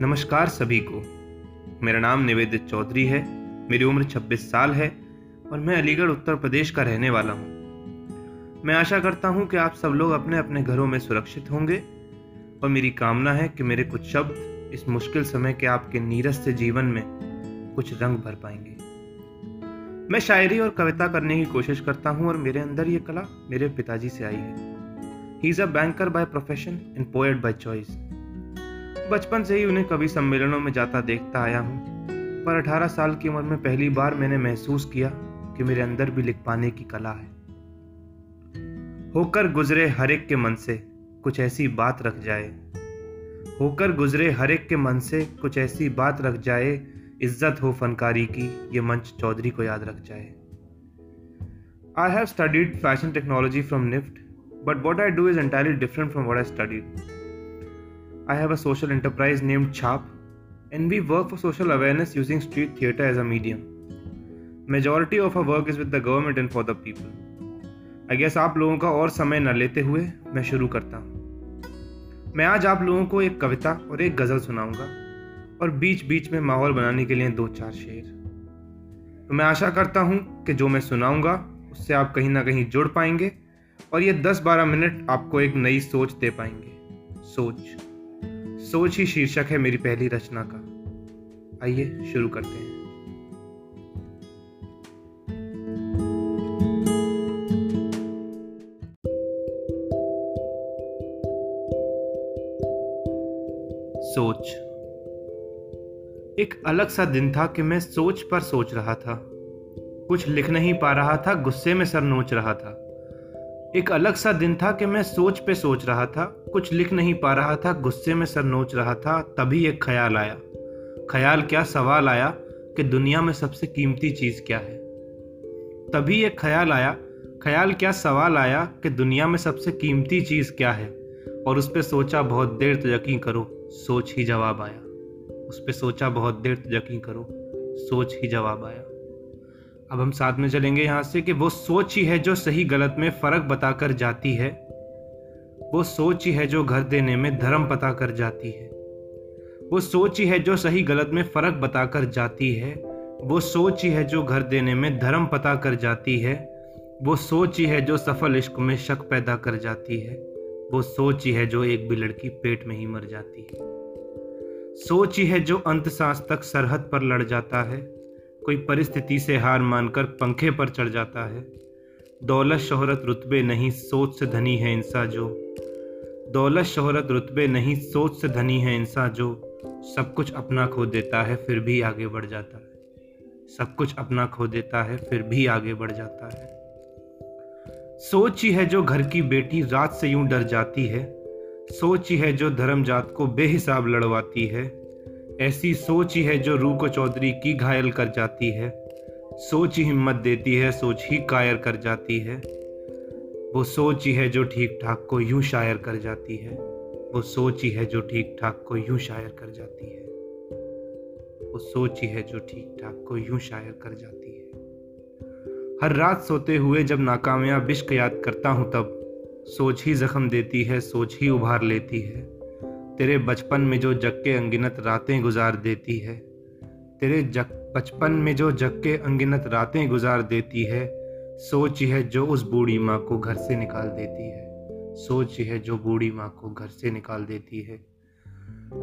नमस्कार सभी को। मेरा नाम निवेदित चौधरी है, मेरी उम्र 26 साल है और मैं अलीगढ़, उत्तर प्रदेश का रहने वाला हूँ। मैं आशा करता हूँ कि आप सब लोग अपने अपने घरों में सुरक्षित होंगे और मेरी कामना है कि मेरे कुछ शब्द इस मुश्किल समय के आपके नीरस से जीवन में कुछ रंग भर पाएँगे। मैं शायरी और कविता करने की कोशिश करता हूँ और मेरे अंदर ये कला मेरे पिताजी से आई है। He is a banker by profession and poet by choice बचपन से ही उन्हें कभी सम्मेलनों में जाता देखता आया हूँ। पर 18 साल की उम्र में पहली बार मैंने महसूस किया कि मेरे अंदर भी लिख पाने की कला है। होकर गुजरे हर एक के मन से कुछ ऐसी बात रख जाए। होकर गुजरे हर एक के मन से कुछ ऐसी बात रख जाए, इज़्ज़त हो फनकारी की, ये मंच चौधरी को याद रख जाए। I have studied fashion technology from NIFT but what I do is entirely different from what I studied. I have a social enterprise named CHAP, and we work for social awareness using street theatre as a medium. Majority of our work is with the government and for the people. I guess आप लोगों का और समय न लेते हुए मैं शुरू करता हूँ मैं आज आप लोगों को एक कविता और एक गज़ल सुनाऊँगा और बीच बीच में माहौल बनाने के लिए दो चार शेर तो मैं आशा करता हूँ कि जो मैं सुनाऊँगा उससे आप कहीं ना कहीं जुड़ पाएँगे और ये 10-12 मिनट आपको एक नई सोच दे पाएँगे सोच सोच ही शीर्षक है मेरी पहली रचना का। आइए, शुरू करते हैं। सोच। एक अलग सा दिन था कि मैं सोच पर सोच रहा था। कुछ लिख नहीं पा रहा था, गुस्से में सर नोच रहा था। एक अलग सा दिन था कि मैं सोच पे सोच रहा था, कुछ लिख नहीं पा रहा था, गुस्से में सर नोच रहा था, तभी एक ख्याल आया। ख्याल क्या सवाल आया कि दुनिया में सबसे कीमती चीज़ क्या है? तभी एक ख्याल आया, ख्याल क्या सवाल आया कि दुनिया में सबसे कीमती चीज़ क्या है? और उस पर सोचा बहुत देर तो यकीन करो, सोच ही जवाब आया। उस पर सोचा बहुत देर तो यकीन करो, सोच ही जवाब आया। अब हम साथ में चलेंगे यहाँ से कि वो सोच ही है जो सही गलत में फ़र्क बताकर जाती है। वो सोच ही है जो घर देने में धर्म पता कर जाती है। वो सोच ही है जो सही गलत में फ़र्क बताकर जाती है। वो सोच ही है जो घर देने में धर्म पता कर जाती है। वो सोच ही है जो सफल इश्क में शक पैदा कर जाती है। वो सोच ही है जो एक भी लड़की पेट में ही मर जाती है। सोच ही है जो अंत सांस तक सरहद पर लड़ जाता है। कोई परिस्थिति से हार मानकर पंखे पर चढ़ जाता है। दौलत, शोहरत, रुतबे नहीं, सोच से धनी है इंसान जो। दौलत, शोहरत, रुतबे नहीं, सोच से धनी है इंसान जो। सब कुछ अपना खो देता है, फिर भी आगे बढ़ जाता है। सब कुछ अपना खो देता है, फिर भी आगे बढ़ जाता है। सोच ही है जो घर की बेटी रात से यूँ डर जाती है। सोच ही है जो धर्म जात को बेहिसाब लड़वाती है। ऐसी सोच ही है जो रूह को चौधरी की घायल कर जाती है। सोच ही हिम्मत देती है, सोच ही कायर कर जाती है। वो सोच ही है जो ठीक ठाक को यूँ शायर कर जाती है। वो सोच ही है जो ठीक ठाक को यूँ शायर कर जाती है। वो सोच ही है जो ठीक ठाक को यूँ शायर कर जाती है। हर रात सोते हुए जब नाकामयाब इश्क याद करता हूँ तब सोच ही जख्म देती है, सोच ही उभार लेती है। तेरे बचपन में जो जग के अंगिनत रातें गुजार देती है, तेरे जग, बचपन में जो जग के अंगिनत रातें गुजार देती है, सोच है जो उस बूढ़ी माँ को घर से निकाल देती है, सोच है जो बूढ़ी माँ को घर से निकाल देती है।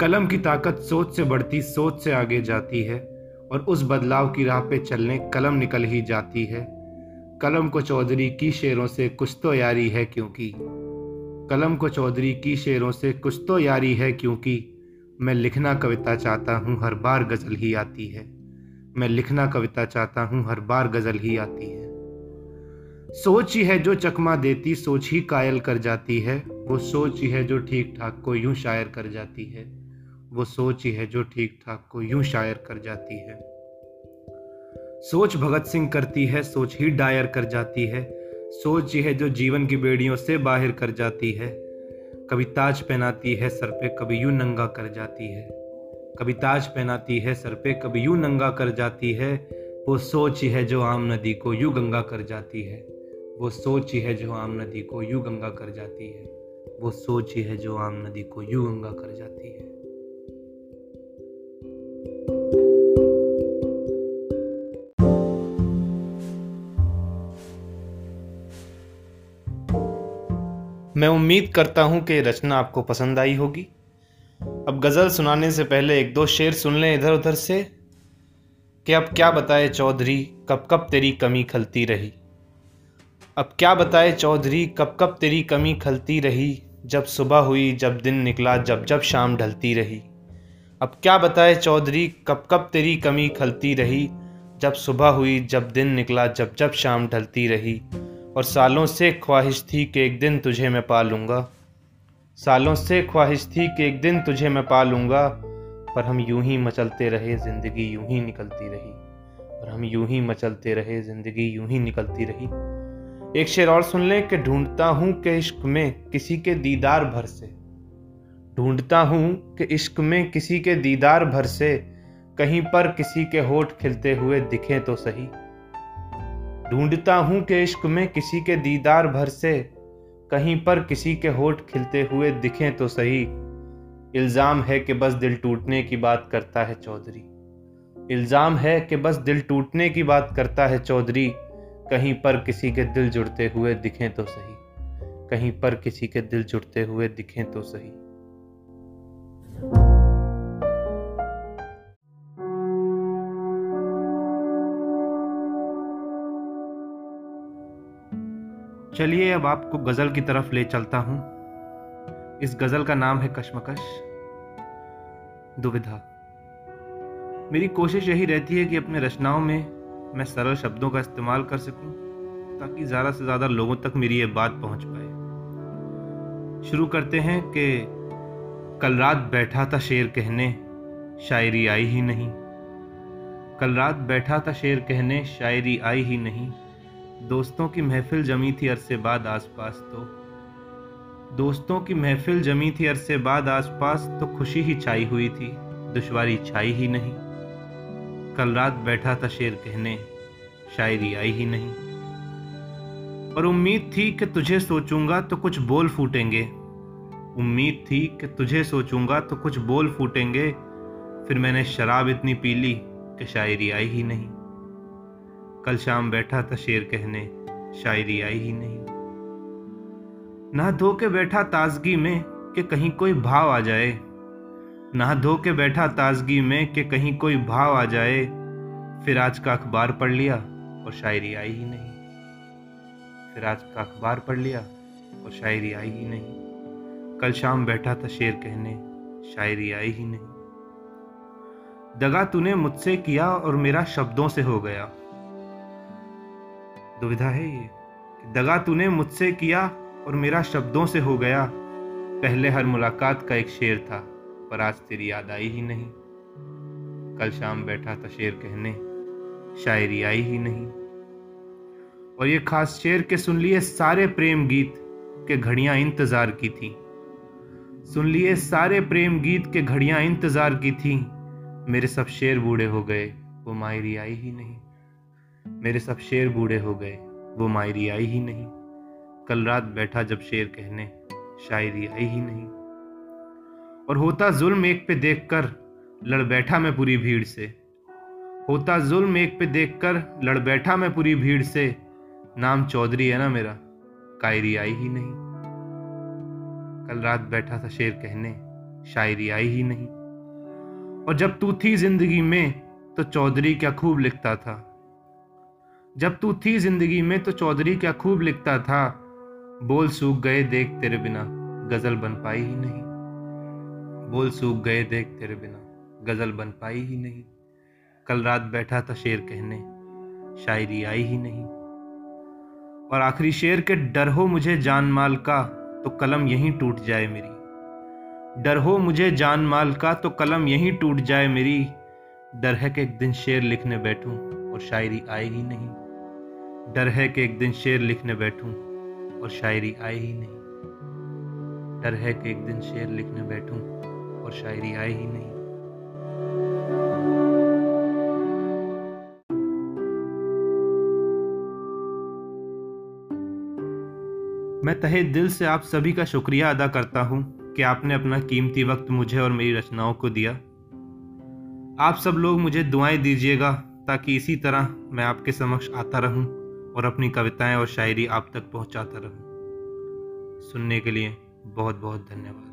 कलम की ताकत सोच से बढ़ती, सोच से आगे जाती है, और उस बदलाव की राह पे चलने कलम निकल ही जाती है। कलम को चौधरी की शेरों से, कुछ तो यारी है क्योंकि कलम को चौधरी की शेरों से कुछ तो यारी है क्योंकि मैं लिखना कविता चाहता हूँ, हर बार गज़ल ही आती है। मैं लिखना कविता चाहता हूँ, हर बार गज़ल ही आती है। सोच ही है जो चकमा देती, सोच ही कायल कर जाती है। वो सोच ही है जो ठीक ठाक को यूँ शायर कर जाती है। वो सोच ही है जो ठीक ठाक को यूँ शायर कर जाती है। सोच भगत सिंह करती है, सोच ही डायर कर जाती है। सोच ये है जो जीवन की बेड़ियों से बाहर कर जाती है। कभी ताज पहनाती है, सर पे कभी यूँ नंगा कर जाती है। कभी ताज पहनाती है, सर पे कभी यूँ नंगा कर जाती है। वो सोच ही जो आम नदी को यूँ गंगा कर जाती है। वो सोच ही जो आम नदी को यूँ गंगा कर जाती है। वो सोच है जो आम नदी को यूँ गंगा कर जाती है। मैं उम्मीद करता हूँ कि रचना आपको पसंद आई होगी। अब गज़ल सुनाने से पहले एक दो शेर सुन लें इधर उधर से कि अब क्या बताए चौधरी, कब कब तेरी कमी खलती रही? अब क्या बताए चौधरी, कब कब तेरी कमी खलती रही? जब सुबह हुई, जब दिन निकला, जब जब शाम ढलती रही। अब क्या बताए चौधरी, कब कब तेरी कमी खलती रही? जब सुबह हुई, जब दिन निकला, जब जब शाम ढलती रही। और सालों से ख्वाहिश थी कि एक दिन तुझे मैं पा लूँगा। सालों से ख्वाहिश थी कि एक दिन तुझे मैं पा लूँगा, पर हम यूँ ही मचलते रहे, ज़िंदगी यूँ ही निकलती रही। और हम यूँ ही मचलते रहे, ज़िंदगी यूँ ही निकलती रही। एक शेर और सुन लें कि ढूंढता हूँ कि इश्क में किसी के दीदार भर से। ढूंढता हूँ कि इश्क में किसी के दीदार भर से, कहीं पर किसी के होठ खिलते हुए दिखें तो सही। ढूंढता हूँ कि इश्क में किसी के दीदार भर से, कहीं पर किसी के होठ खिलते हुए दिखें तो सही। इल्ज़ाम है कि बस दिल टूटने की बात करता है चौधरी। इल्ज़ाम है कि बस दिल टूटने की बात करता है चौधरी। कहीं पर किसी के दिल जुड़ते हुए दिखें तो सही। कहीं पर किसी के दिल जुड़ते हुए दिखें तो सही। चलिए अब आपको गज़ल की तरफ़ ले चलता हूँ। इस गज़ल का नाम है कशमकश। दुविधा। मेरी कोशिश यही रहती है कि अपने रचनाओं में मैं सरल शब्दों का इस्तेमाल कर सकूँ, ताकि ज़्यादा से ज़्यादा लोगों तक मेरी ये बात पहुँच पाए। शुरू करते हैं कि कल रात बैठा था शेर कहने, शायरी आई ही नहीं। कल रात बैठा था शेर कहने, शायरी आई ही नहीं। दोस्तों की महफिल जमी थी अरसे बाद आसपास तो। दोस्तों की महफिल जमी थी अरसे बाद आसपास तो खुशी ही छाई हुई थी, दुश्वारी छाई ही नहीं। कल रात बैठा था शेर कहने, शायरी आई ही नहीं। और उम्मीद थी कि तुझे सोचूँगा तो कुछ बोल फूटेंगे। उम्मीद थी कि तुझे सोचूँगा तो कुछ बोल फूटेंगे, फिर मैंने शराब इतनी पी ली कि शायरी आई ही नहीं। कल शाम बैठा था शेर कहने, शायरी आई ही नहीं। ना धो के बैठा ताजगी में कि कहीं कोई भाव आ जाए। ना धो के बैठा ताजगी में कि कहीं कोई भाव आ जाए। फिर आज का अखबार पढ़ लिया और शायरी आई ही नहीं। फिर आज का अखबार पढ़ लिया और शायरी आई ही नहीं। कल शाम बैठा था शेर कहने, शायरी आई ही नहीं। दगा तूने मुझसे किया और मेरा शब्दों से हो गया। दुविधा है ये। दगा तूने मुझसे किया और मेरा शब्दों से हो गया। पहले हर मुलाकात का एक शेर था, पर आज तेरी याद आई ही नहीं। कल शाम बैठा था शेर कहने, शायरी आई ही नहीं। और ये खास शेर के सुन लिए सारे प्रेम गीत के घड़ियाँ इंतज़ार की थी। सुन लिए सारे प्रेम गीत के घड़ियाँ इंतज़ार की थी। मेरे सब शेर बूढ़े हो गए, वो मायरी आई ही नहीं। मेरे सब शेर बूढ़े हो गए, वो मायरी आई ही नहीं। कल रात बैठा जब शेर कहने, शायरी आई ही नहीं। और होता जुल्म एक पे देखकर, लड़ बैठा मैं पूरी भीड़ से। होता जुल्म एक पे देखकर, लड़ बैठा मैं पूरी भीड़ से। नाम चौधरी है ना मेरा, कायरी आई ही नहीं। कल रात बैठा था शेर कहने, शायरी आई ही नहीं। और जब तू थी ज़िंदगी में तो चौधरी क्या खूब लिखता था। जब तू थी ज़िंदगी में तो चौधरी क्या खूब लिखता था। बोल सूख गए देख तेरे बिना, गज़ल बन पाई ही नहीं। बोल सूख गए देख तेरे बिना, गज़ल बन पाई ही नहीं। कल रात बैठा था शेर कहने, शायरी आई ही नहीं। और आखिरी शेर के, डर हो मुझे जान माल का तो कलम यहीं टूट जाए मेरी। डर हो मुझे जान माल का तो कलम यहीं टूट जाए मेरी। डर है कि एक दिन शेर लिखने बैठूं और शायरी आई ही नहीं। डर है कि एक दिन शेर लिखने बैठूं और शायरी आए ही नहीं। डर है कि एक दिन शेर लिखने बैठूं और शायरी आए ही नहीं। मैं तहे दिल से आप सभी का शुक्रिया अदा करता हूँ कि आपने अपना कीमती वक्त मुझे और मेरी रचनाओं को दिया। आप सब लोग मुझे दुआएँ दीजिएगा ताकि इसी तरह मैं आपके समक्ष आता रहूँ। और अपनी कविताएँ और शायरी आप तक पहुंचाता रहूँ। सुनने के लिए बहुत बहुत धन्यवाद।